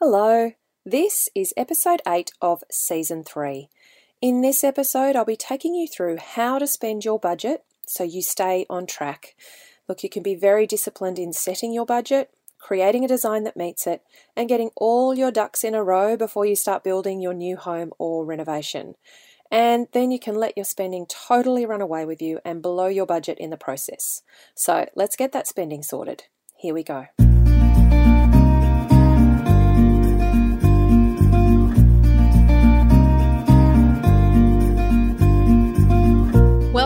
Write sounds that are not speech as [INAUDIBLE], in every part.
Hello, this is episode 8 of season 3. In this episode, I'll be taking you through how to spend your budget so you stay on track. Look, you can be very disciplined in setting your budget, creating a design that meets it, and getting all your ducks in a row before you start building your new home or renovation. And then you can let your spending totally run away with you and blow your budget in the process. So let's get that spending sorted. Here we go.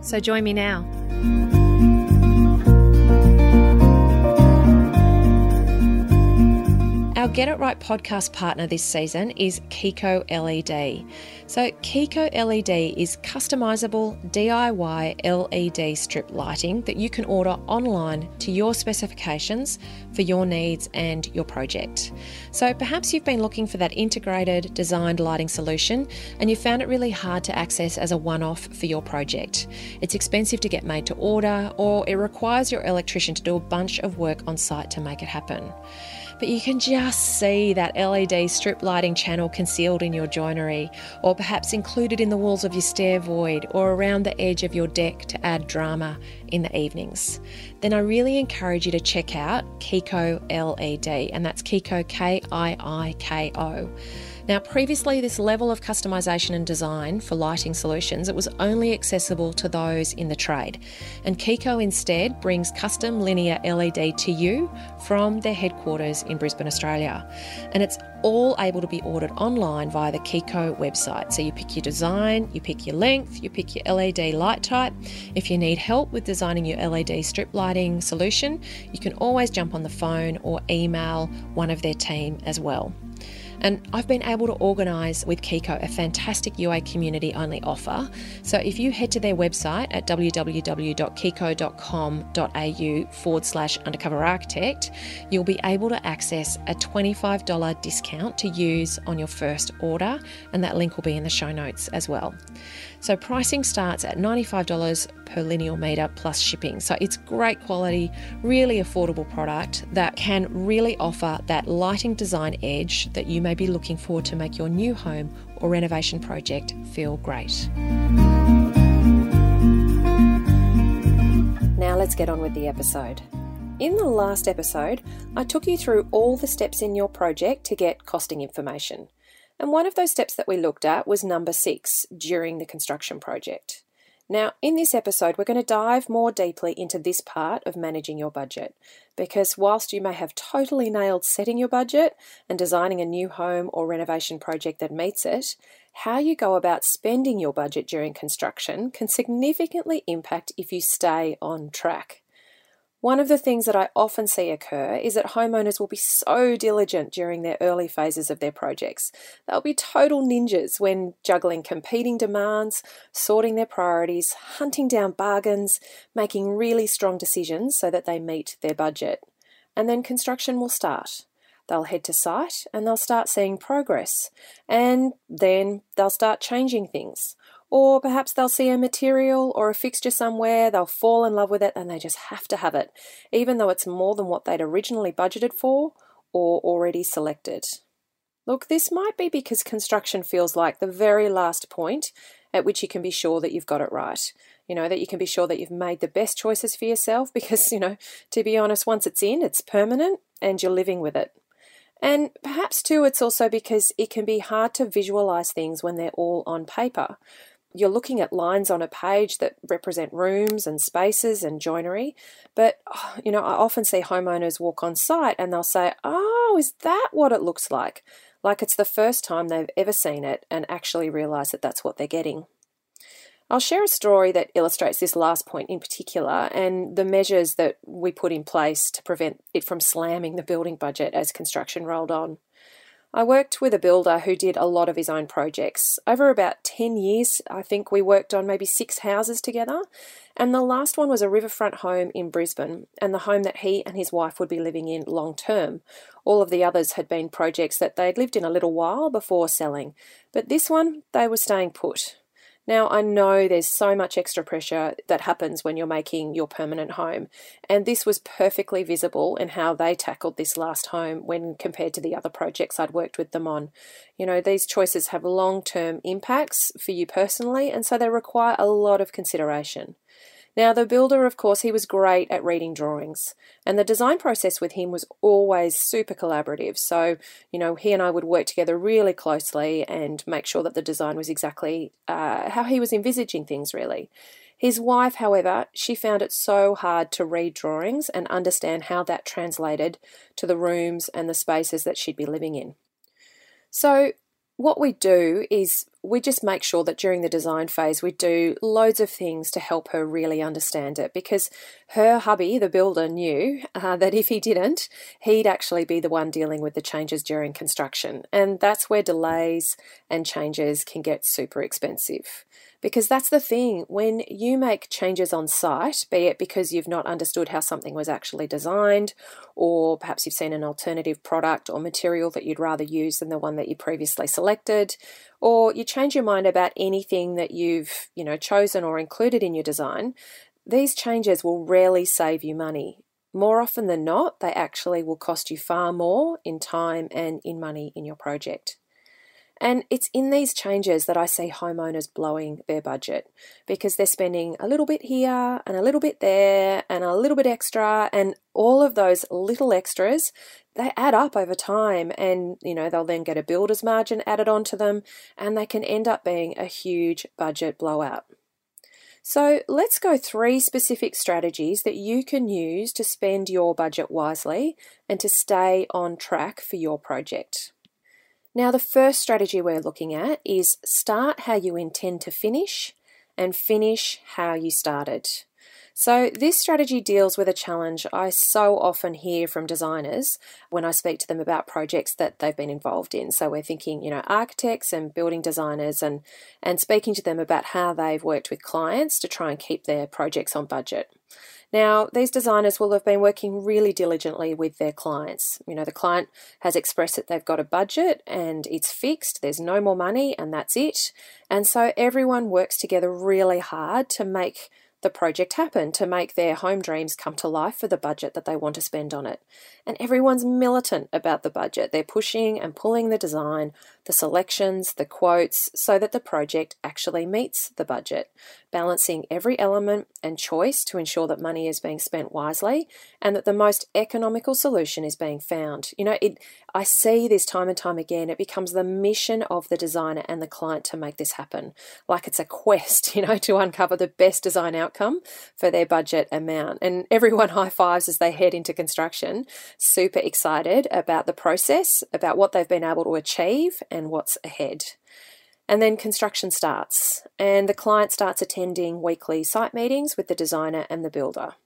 So join me now. Our Get It Right podcast partner this season is Kiiko LED. So, Kiiko LED is customizable DIY LED strip lighting that you can order online to your specifications for your needs and your project. So, perhaps you've been looking for that integrated, designed lighting solution and you found it really hard to access as a one off for your project. It's expensive to get made to order, or it requires your electrician to do a bunch of work on site to make it happen but you can just see that LED strip lighting channel concealed in your joinery, or perhaps included in the walls of your stair void or around the edge of your deck to add drama in the evenings. Then I really encourage you to check out Kiiko LED, and that's Kiiko K I I K O. Now, previously, this level of customization and design for lighting solutions, it was only accessible to those in the trade. And Kiiko instead brings custom linear LED to you from their headquarters in Brisbane, Australia. And it's all able to be ordered online via the Kiiko website. So you pick your design, you pick your length, you pick your LED light type. If you need help with designing your LED strip lighting solution, you can always jump on the phone or email one of their team as well. And I've been able to organise with Kiiko a fantastic UA community only offer. So if you head to their website at www.kiiko.com.au forward slash undercover architect, you'll be able to access a $25 discount to use on your first order, and that link will be in the show notes as well. So pricing starts at $95 per linear metre plus shipping. So it's great quality, really affordable product that can really offer that lighting design edge that you may be looking for to make your new home or renovation project feel great. Now let's get on with the episode. In the last episode, I took you through all the steps in your project to get costing information. And one of those steps that we looked at was number six during the construction project. Now, in this episode, we're going to dive more deeply into this part of managing your budget because whilst you may have totally nailed setting your budget and designing a new home or renovation project that meets it, how you go about spending your budget during construction can significantly impact if you stay on track. One of the things that I often see occur is that homeowners will be so diligent during their early phases of their projects. They'll be total ninjas when juggling competing demands, sorting their priorities, hunting down bargains, making really strong decisions so that they meet their budget. And then construction will start. They'll head to site and they'll start seeing progress. And then they'll start changing things. Or perhaps they'll see a material or a fixture somewhere, they'll fall in love with it and they just have to have it, even though it's more than what they'd originally budgeted for or already selected. Look, this might be because construction feels like the very last point at which you can be sure that you've got it right. You know, that you can be sure that you've made the best choices for yourself [LAUGHS] because, you know, to be honest, once it's in, it's permanent and you're living with it. And perhaps too, it's also because it can be hard to visualize things when they're all on paper you're looking at lines on a page that represent rooms and spaces and joinery. But, oh, you know, I often see homeowners walk on site and they'll say, Oh, is that what it looks like? Like it's the first time they've ever seen it and actually realize that that's what they're getting. I'll share a story that illustrates this last point in particular and the measures that we put in place to prevent it from slamming the building budget as construction rolled on. I worked with a builder who did a lot of his own projects. Over about 10 years, I think we worked on maybe six houses together. And the last one was a riverfront home in Brisbane, and the home that he and his wife would be living in long term. All of the others had been projects that they'd lived in a little while before selling, but this one, they were staying put. Now, I know there's so much extra pressure that happens when you're making your permanent home, and this was perfectly visible in how they tackled this last home when compared to the other projects I'd worked with them on. You know, these choices have long term impacts for you personally, and so they require a lot of consideration. Now, the builder, of course, he was great at reading drawings, and the design process with him was always super collaborative. So, you know, he and I would work together really closely and make sure that the design was exactly uh, how he was envisaging things, really. His wife, however, she found it so hard to read drawings and understand how that translated to the rooms and the spaces that she'd be living in. So, what we do is we just make sure that during the design phase we do loads of things to help her really understand it because her hubby, the builder, knew uh, that if he didn't, he'd actually be the one dealing with the changes during construction. And that's where delays and changes can get super expensive. Because that's the thing, when you make changes on site, be it because you've not understood how something was actually designed, or perhaps you've seen an alternative product or material that you'd rather use than the one that you previously selected, or you change your mind about anything that you've, you know, chosen or included in your design, these changes will rarely save you money. More often than not, they actually will cost you far more in time and in money in your project. And it's in these changes that I see homeowners blowing their budget because they're spending a little bit here and a little bit there and a little bit extra and all of those little extras they add up over time and you know they'll then get a builder's margin added onto them and they can end up being a huge budget blowout. So let's go three specific strategies that you can use to spend your budget wisely and to stay on track for your project. Now, the first strategy we're looking at is start how you intend to finish and finish how you started. So, this strategy deals with a challenge I so often hear from designers when I speak to them about projects that they've been involved in. So, we're thinking, you know, architects and building designers and, and speaking to them about how they've worked with clients to try and keep their projects on budget. Now, these designers will have been working really diligently with their clients. You know, the client has expressed that they've got a budget and it's fixed, there's no more money, and that's it. And so everyone works together really hard to make the project happen to make their home dreams come to life for the budget that they want to spend on it. And everyone's militant about the budget. They're pushing and pulling the design, the selections, the quotes, so that the project actually meets the budget, balancing every element and choice to ensure that money is being spent wisely and that the most economical solution is being found. You know, it I see this time and time again. It becomes the mission of the designer and the client to make this happen. Like it's a quest, [LAUGHS] you know, to uncover the best design outcome for their budget amount. And everyone [LAUGHS] high fives as they head into construction, super excited about the process, about what they've been able to achieve and what's ahead. And then construction starts, and the client starts attending weekly site meetings with the designer and the builder.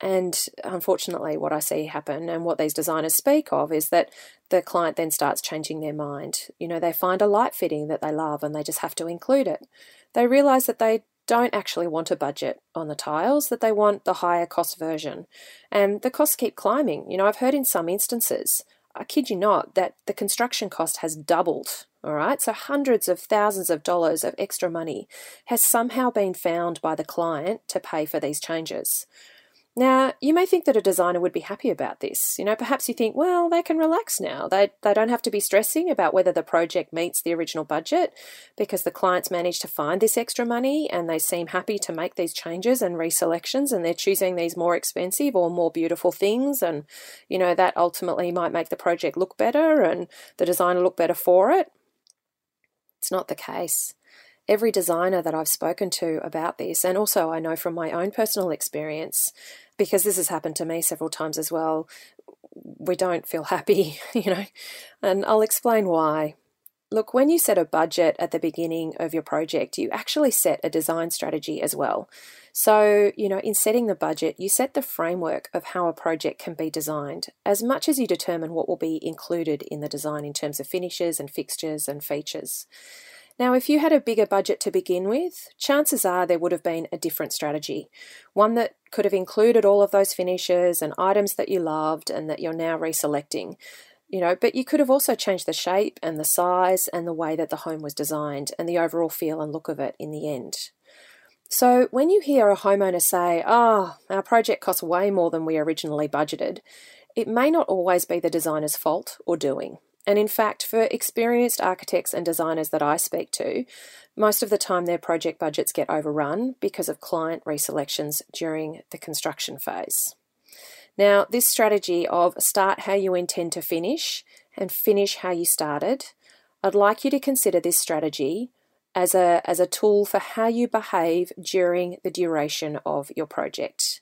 And unfortunately, what I see happen and what these designers speak of is that the client then starts changing their mind. You know, they find a light fitting that they love and they just have to include it. They realize that they don't actually want a budget on the tiles, that they want the higher cost version. And the costs keep climbing. You know, I've heard in some instances, I kid you not, that the construction cost has doubled. All right, so hundreds of thousands of dollars of extra money has somehow been found by the client to pay for these changes. Now, you may think that a designer would be happy about this. You know, perhaps you think, well, they can relax now. They, they don't have to be stressing about whether the project meets the original budget because the clients managed to find this extra money and they seem happy to make these changes and reselections and they're choosing these more expensive or more beautiful things. And, you know, that ultimately might make the project look better and the designer look better for it. It's not the case every designer that I've spoken to about this, and also I know from my own personal experience, because this has happened to me several times as well, we don't feel happy, [LAUGHS] you know, and I'll explain why. Look, when you set a budget at the beginning of your project, you actually set a design strategy as well. So, you know, in setting the budget, you set the framework of how a project can be designed, as much as you determine what will be included in the design in terms of finishes and fixtures and features. Now, if you had a bigger budget to begin with, chances are there would have been a different strategy. One that could have included all of those finishes and items that you loved and that you're now reselecting. You know, but you could have also changed the shape and the size and the way that the home was designed and the overall feel and look of it in the end. So, when you hear a homeowner say, Oh, our project costs way more than we originally budgeted, it may not always be the designer's fault or doing. And in fact, for experienced architects and designers that I speak to, most of the time their project budgets get overrun because of client reselections during the construction phase. Now, this strategy of start how you intend to finish and finish how you started, I'd like you to consider this strategy as a, as a tool for how you behave during the duration of your project.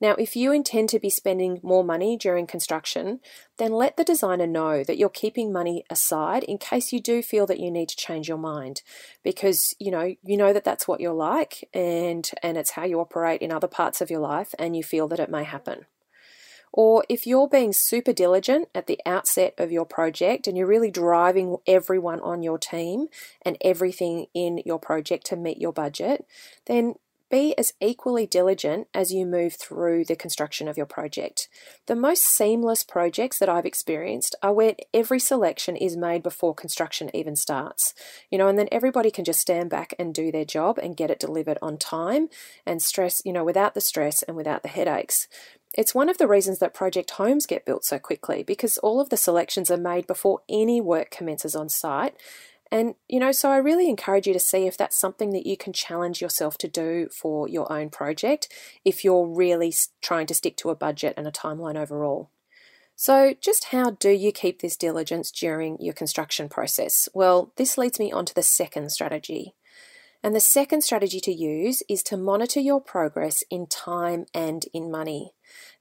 Now, if you intend to be spending more money during construction, then let the designer know that you're keeping money aside in case you do feel that you need to change your mind because you know you know that that's what you're like and and it's how you operate in other parts of your life and you feel that it may happen. Or if you're being super diligent at the outset of your project and you're really driving everyone on your team and everything in your project to meet your budget, then be as equally diligent as you move through the construction of your project. The most seamless projects that I've experienced are where every selection is made before construction even starts. You know, and then everybody can just stand back and do their job and get it delivered on time and stress, you know, without the stress and without the headaches. It's one of the reasons that project homes get built so quickly because all of the selections are made before any work commences on site and, you know, so I really encourage you to see if that's something that you can challenge yourself to do for your own project if you're really trying to stick to a budget and a timeline overall. So, just how do you keep this diligence during your construction process? Well, this leads me on to the second strategy. And the second strategy to use is to monitor your progress in time and in money.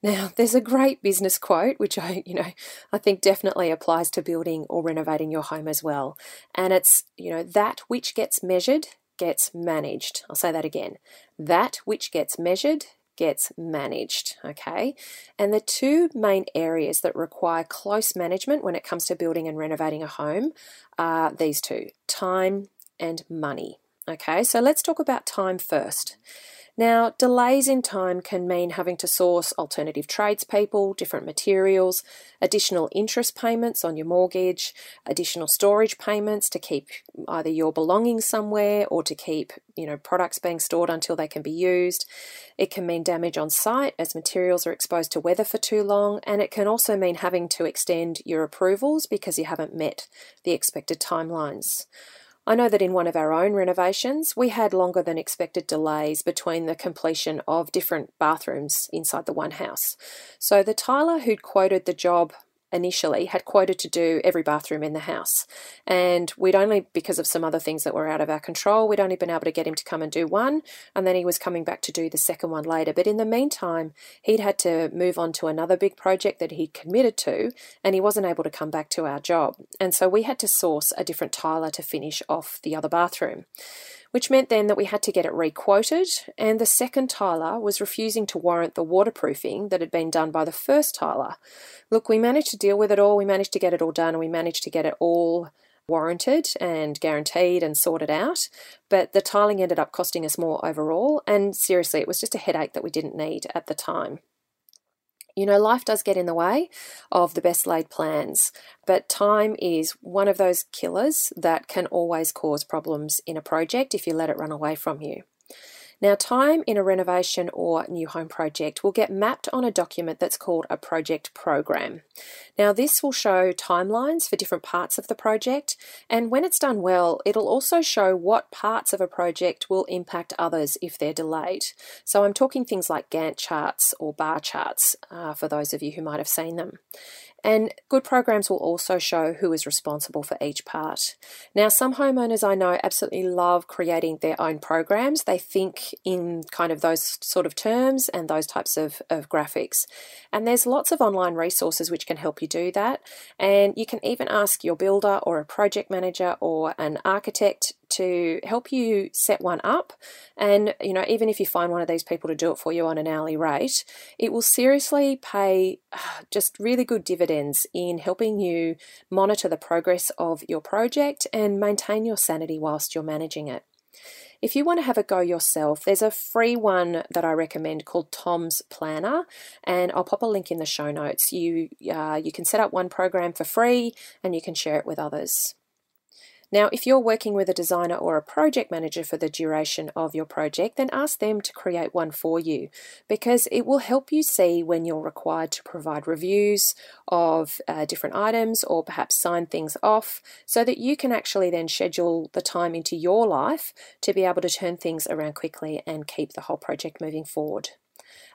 Now, [LAUGHS] there's a great business quote, which I, you know, I think definitely applies to building or renovating your home as well. And it's, you know, that which gets measured gets managed. I'll say that again. That which gets measured gets managed. Okay. And the two main areas that require close management when it comes to building and renovating a home are these two time and money. Okay. So let's talk about time first. Now, delays in time can mean having to source alternative tradespeople, different materials, additional interest payments on your mortgage, additional storage payments to keep either your belongings somewhere or to keep, you know, products being stored until they can be used. It can mean damage on site as materials are exposed to weather for too long, and it can also mean having to extend your approvals because you haven't met the expected timelines. I know that in one of our own renovations, we had longer than expected delays between the completion of different bathrooms inside the one house. So the tiler who'd quoted the job initially had quoted to do every bathroom in the house. And we'd only, because of some other things that were out of our control, we'd only been able to get him to come and do one. And then he was coming back to do the second one later. But in the meantime, he'd had to move on to another big project that he'd committed to, and he wasn't able to come back to our job. And so we had to source a different tiler to finish off the other bathroom which meant then that we had to get it requoted, and the second tiler was refusing to warrant the waterproofing that had been done by the first tiler. Look, we managed to deal with it all, we managed to get it all done, and we managed to get it all warranted and guaranteed and sorted out, but the tiling ended up costing us more overall, and seriously, it was just a headache that we didn't need at the time. You know, life does get in the way of the best laid plans, but time is one of those killers that can always cause problems in a project if you let it run away from you. Now, time in a renovation or new home project will get mapped on a document that's called a project program. Now, this will show timelines for different parts of the project, and when it's done well, it'll also show what parts of a project will impact others if they're delayed. So, I'm talking things like Gantt charts or bar charts uh, for those of you who might have seen them. And good programs will also show who is responsible for each part. Now, some homeowners I know absolutely love creating their own programs. They think in kind of those sort of terms and those types of, of graphics. And there's lots of online resources which can help you do that. And you can even ask your builder or a project manager or an architect to help you set one up. And, you know, even if you find one of these people to do it for you on an hourly rate, it will seriously pay [SIGHS] just really good dividends in helping you monitor the progress of your project and maintain your sanity whilst you're managing it. If you want to have a go yourself, there's a free one that I recommend called Tom's Planner, and I'll pop a link in the show notes. You uh, you can set up one program for free, and you can share it with others. Now, if you're working with a designer or a project manager for the duration of your project, then ask them to create one for you because it will help you see when you're required to provide reviews of uh, different items or perhaps sign things off so that you can actually then schedule the time into your life to be able to turn things around quickly and keep the whole project moving forward.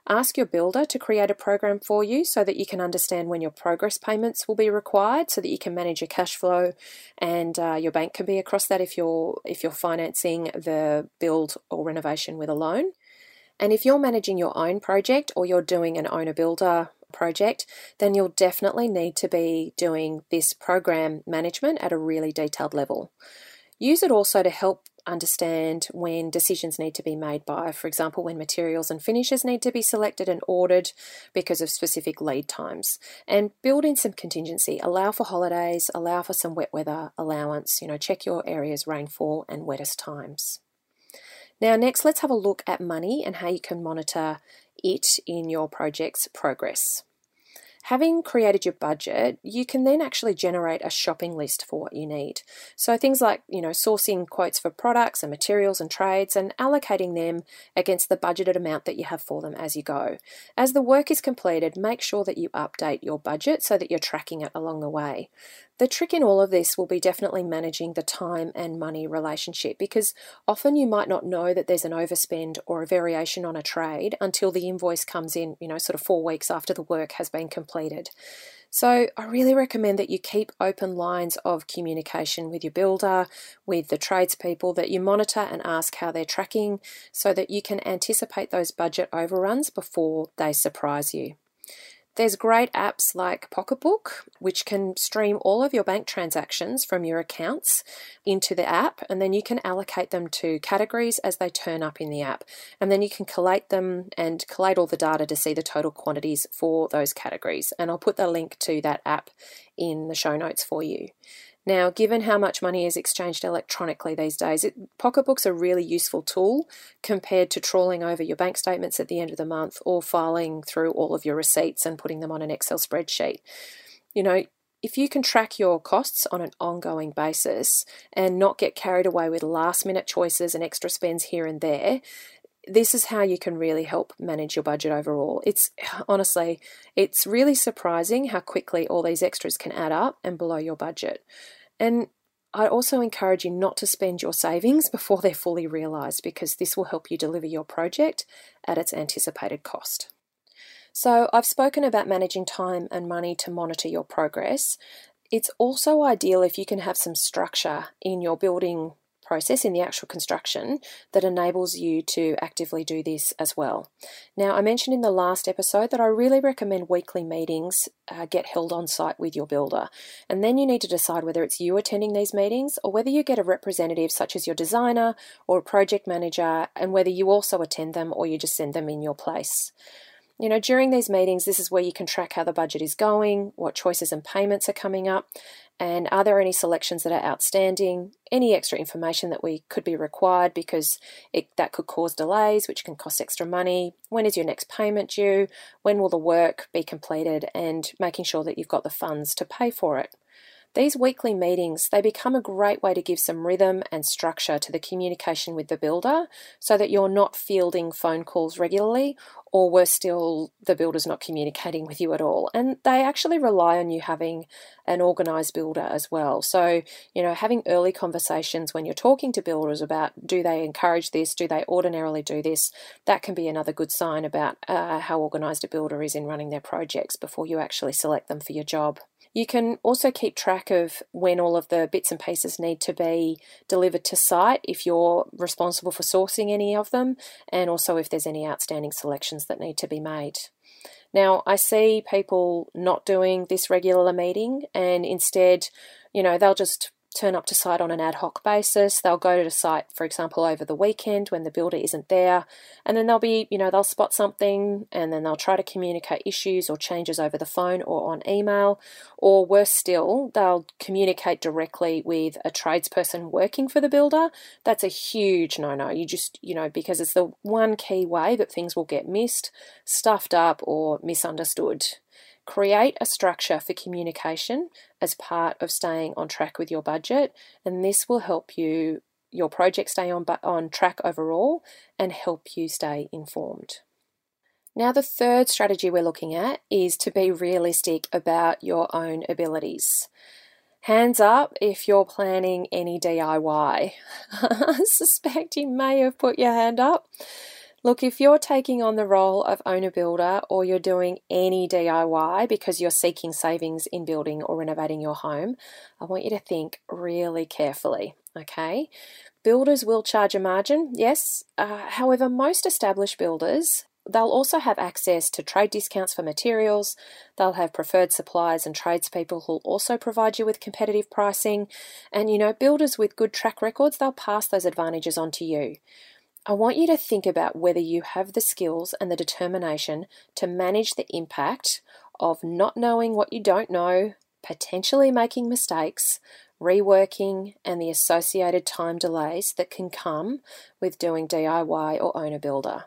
Ask your builder to create a program for you so that you can understand when your progress payments will be required, so that you can manage your cash flow, and uh, your bank can be across that if you're if you're financing the build or renovation with a loan. And if you're managing your own project or you're doing an owner builder project, then you'll definitely need to be doing this program management at a really detailed level. Use it also to help understand when decisions need to be made by, for example, when materials and finishes need to be selected and ordered because of specific lead times. And build in some contingency, allow for holidays, allow for some wet weather allowance, you know, check your area's rainfall and wettest times. Now, next, let's have a look at money and how you can monitor it in your project's progress. Having created your budget, you can then actually generate a shopping list for what you need. So things like, you know, sourcing quotes for products and materials and trades and allocating them against the budgeted amount that you have for them as you go. As the work is completed, make sure that you update your budget so that you're tracking it along the way. The trick in all of this will be definitely managing the time and money relationship because often you might not know that there's an overspend or a variation on a trade until the invoice comes in, you know, sort of four weeks after the work has been completed. So, I really recommend that you keep open lines of communication with your builder, with the tradespeople, that you monitor and ask how they're tracking so that you can anticipate those budget overruns before they surprise you. There's great apps like Pocketbook, which can stream all of your bank transactions from your accounts into the app, and then you can allocate them to categories as they turn up in the app. And then you can collate them and collate all the data to see the total quantities for those categories. And I'll put the link to that app in the show notes for you. Now, given how much money is exchanged electronically these days, it, pocketbook's are a really useful tool compared to trawling over your bank statements at the end of the month or filing through all of your receipts and putting them on an Excel spreadsheet. You know, if you can track your costs on an ongoing basis and not get carried away with last minute choices and extra spends here and there, this is how you can really help manage your budget overall. It's [SIGHS] honestly, it's really surprising how quickly all these extras can add up and below your budget. And I also encourage you not to spend your savings [LAUGHS] before they're fully realised because this will help you deliver your project at its anticipated cost. So, I've spoken about managing time and money to monitor your progress. It's also ideal if you can have some structure in your building process in the actual construction that enables you to actively do this as well. Now, I mentioned in the last episode that I really recommend weekly meetings uh, get held on site with your builder, and then you need to decide whether it's you attending these meetings or whether you get a representative such as your designer or a project manager, and whether you also attend them or you just send them in your place. You know, during these meetings, this is where you can track how the budget is going, what choices and payments are coming up, and are there any selections that are outstanding, any extra information that we could be required because it, that could cause delays, which can cost extra money. When is your next payment due? When will the work be completed? And making sure that you've got the funds to pay for it. These weekly meetings, they become a great way to give some rhythm and structure to the communication with the builder so that you're not fielding phone calls regularly or worse still, the builder's not communicating with you at all. And they actually rely on you having an organised builder as well. So, you know, having early conversations when you're talking to builders about do they encourage this, do they ordinarily do this, that can be another good sign about uh, how organised a builder is in running their projects before you actually select them for your job. You can also keep track of when all of the bits and pieces need to be delivered to site if you're responsible for sourcing any of them, and also if there's any outstanding selections that need to be made. Now, I see people not doing this regular meeting and instead, you know, they'll just turn up to site on an ad hoc basis. They'll go to the site, for example, over the weekend when the builder isn't there, and then they'll be, you know, they'll spot something and then they'll try to communicate issues or changes over the phone or on email, or worse still, they'll communicate directly with a tradesperson working for the builder. That's a huge no no. You just, you know, because it's the one key way that things will get missed, stuffed up, or misunderstood. Create a structure for communication as part of staying on track with your budget, and this will help you your project stay on on track overall and help you stay informed. Now, the third strategy we're looking at is to be realistic about your own abilities. Hands up if you're planning any DIY. [LAUGHS] I suspect you may have put your hand up. Look, if you're taking on the role of owner builder or you're doing any DIY because you're seeking savings in building or renovating your home, I want you to think really carefully, okay? Builders will charge a margin, yes. Uh, however, most established builders They'll also have access to trade discounts for materials. They'll have preferred suppliers and tradespeople who'll also provide you with competitive pricing. And you know, builders with good track records, they'll pass those advantages on to you. I want you to think about whether you have the skills and the determination to manage the impact of not knowing what you don't know, potentially making mistakes, reworking, and the associated time delays that can come with doing DIY or owner builder.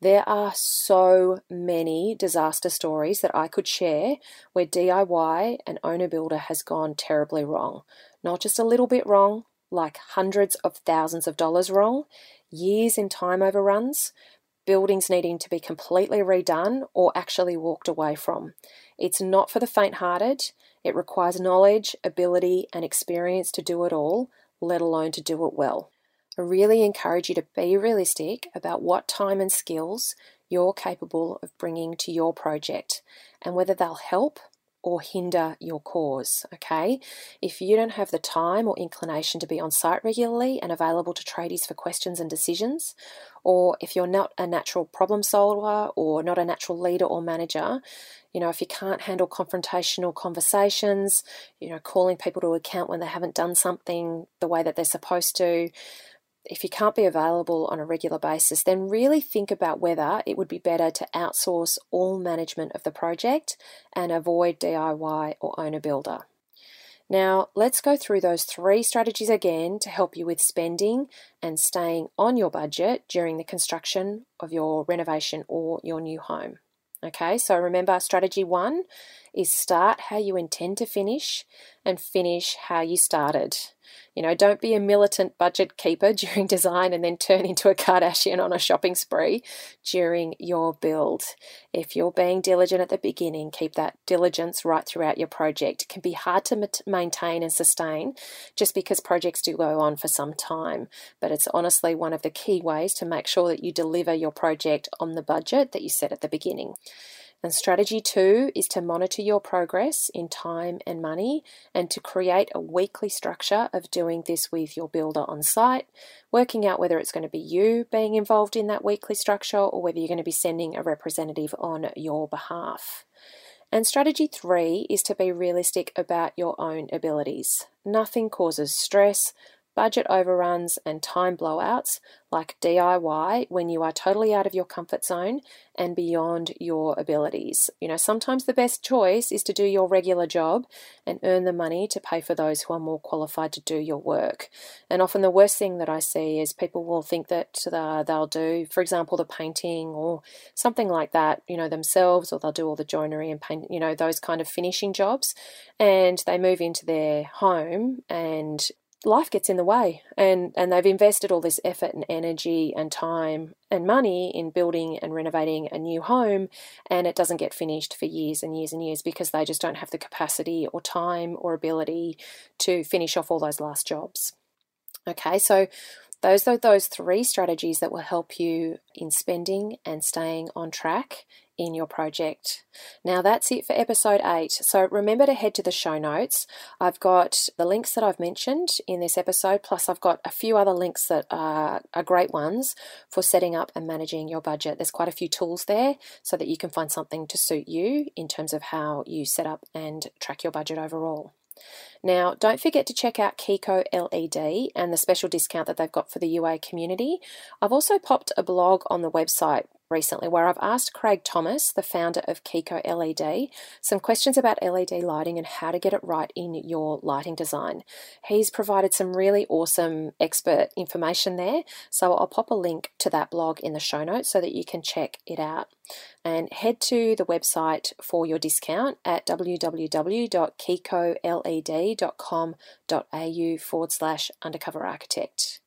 There are so many disaster stories that I could share where DIY and owner builder has gone terribly wrong. Not just a little bit wrong, like hundreds of thousands of dollars wrong, years in time overruns, buildings needing to be completely redone or actually walked away from. It's not for the faint hearted. It requires knowledge, ability, and experience to do it all, let alone to do it well. I really encourage you to be realistic about what time and skills you're capable of bringing to your project and whether they'll help or hinder your cause. Okay, if you don't have the time or inclination to be on site regularly and available to tradies for questions and decisions, or if you're not a natural problem solver or not a natural leader or manager, you know, if you can't handle confrontational conversations, you know, calling people to account when they haven't done something the way that they're supposed to, if you can't be available on a regular basis, then really think about whether it would be better to outsource all management of the project and avoid DIY or owner builder. Now, let's go through those three strategies again to help you with spending and staying on your budget during the construction of your renovation or your new home. Okay, so remember strategy one is start how you intend to finish and finish how you started. You know, don't be a militant budget keeper [LAUGHS] during design and then turn into a Kardashian on a shopping spree during your build. If you're being diligent at the beginning, keep that diligence right throughout your project. It can be hard to maintain and sustain just because projects do go on for some time, but it's honestly one of the key ways to make sure that you deliver your project on the budget that you set at the beginning. And strategy two is to monitor your progress in time and money and to create a weekly structure of doing this with your builder on site, working out whether it's going to be you being involved in that weekly structure or whether you're going to be sending a representative on your behalf. And strategy three is to be realistic about your own abilities. Nothing causes stress, budget overruns, and time blowouts like DIY when you are totally out of your comfort zone and beyond your abilities. You know, sometimes the best choice is to do your regular job and earn the money to pay for those who are more qualified to do your work. And often the worst thing that I see is people will think that uh, they'll do, for example, the painting or something like that, you know, themselves, or they'll do all the joinery and paint, you know, those kind of finishing jobs. And they move into their home and life gets in the way and and they've invested all this effort and energy and time and money in building and renovating a new home and it doesn't get finished for years and years and years because they just don't have the capacity or time or ability to finish off all those last jobs. Okay so those are those three strategies that will help you in spending and staying on track in your project. Now that's it for episode 8. So remember to head to the show notes. I've got the links that I've mentioned in this episode, plus I've got a few other links that are, are great ones for setting up and managing your budget. There's quite a few tools there so that you can find something to suit you in terms of how you set up and track your budget overall. Now, don't forget to check out Kiiko LED and the special discount that they've got for the UA community. I've also popped a blog on the website recently where I've asked Craig Thomas, the founder of Kiiko LED, some questions about LED lighting and how to get it right in your lighting design. He's provided some really awesome expert information there, so I'll pop a link to that blog in the show notes so that you can check it out. And head to the website for your discount at www.kiikoled.com.au forward slash undercover architect.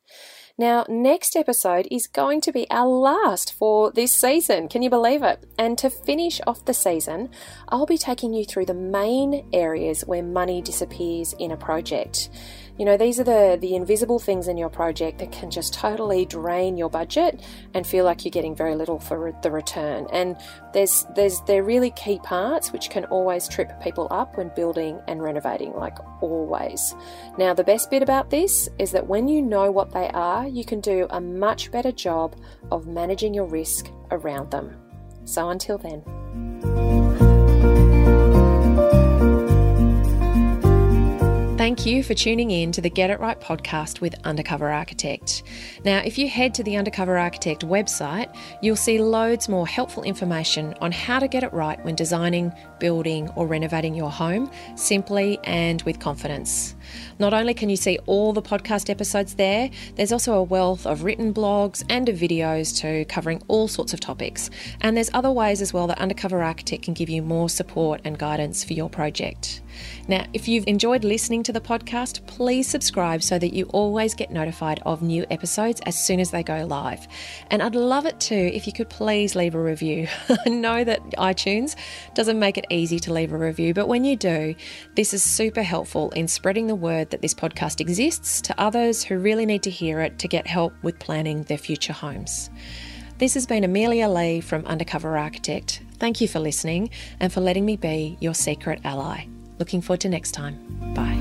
Now, next episode is going to be our last for this season. Can you believe it? And to finish off the season, I'll be taking you through the main areas where money disappears in a project. You know, these are the, the invisible things in your project that can just totally drain your budget and feel like you're getting very little for the return. And there's there's they're really key parts which can always trip people up when building and renovating, like always. Now, the best bit about this is that when you know what they are, you can do a much better job of managing your risk around them. So until then. Thank you for tuning in to the Get It Right podcast with Undercover Architect. Now, if you head to the Undercover Architect website, you'll see loads more helpful information on how to get it right when designing, building, or renovating your home simply and with confidence. Not only can you see all the podcast episodes there, there's also a wealth of written blogs and of videos too, covering all sorts of topics. And there's other ways as well that Undercover Architect can give you more support and guidance for your project. Now, if you've enjoyed listening to the podcast, please subscribe so that you always get notified of new episodes as soon as they go live. And I'd love it too if you could please leave a review. [LAUGHS] I know that iTunes doesn't make it easy to leave a review, but when you do, this is super helpful in spreading the word that this podcast exists to others who really need to hear it to get help with planning their future homes. This has been Amelia Lee from Undercover Architect. Thank you for listening and for letting me be your secret ally. Looking forward to next time. Bye.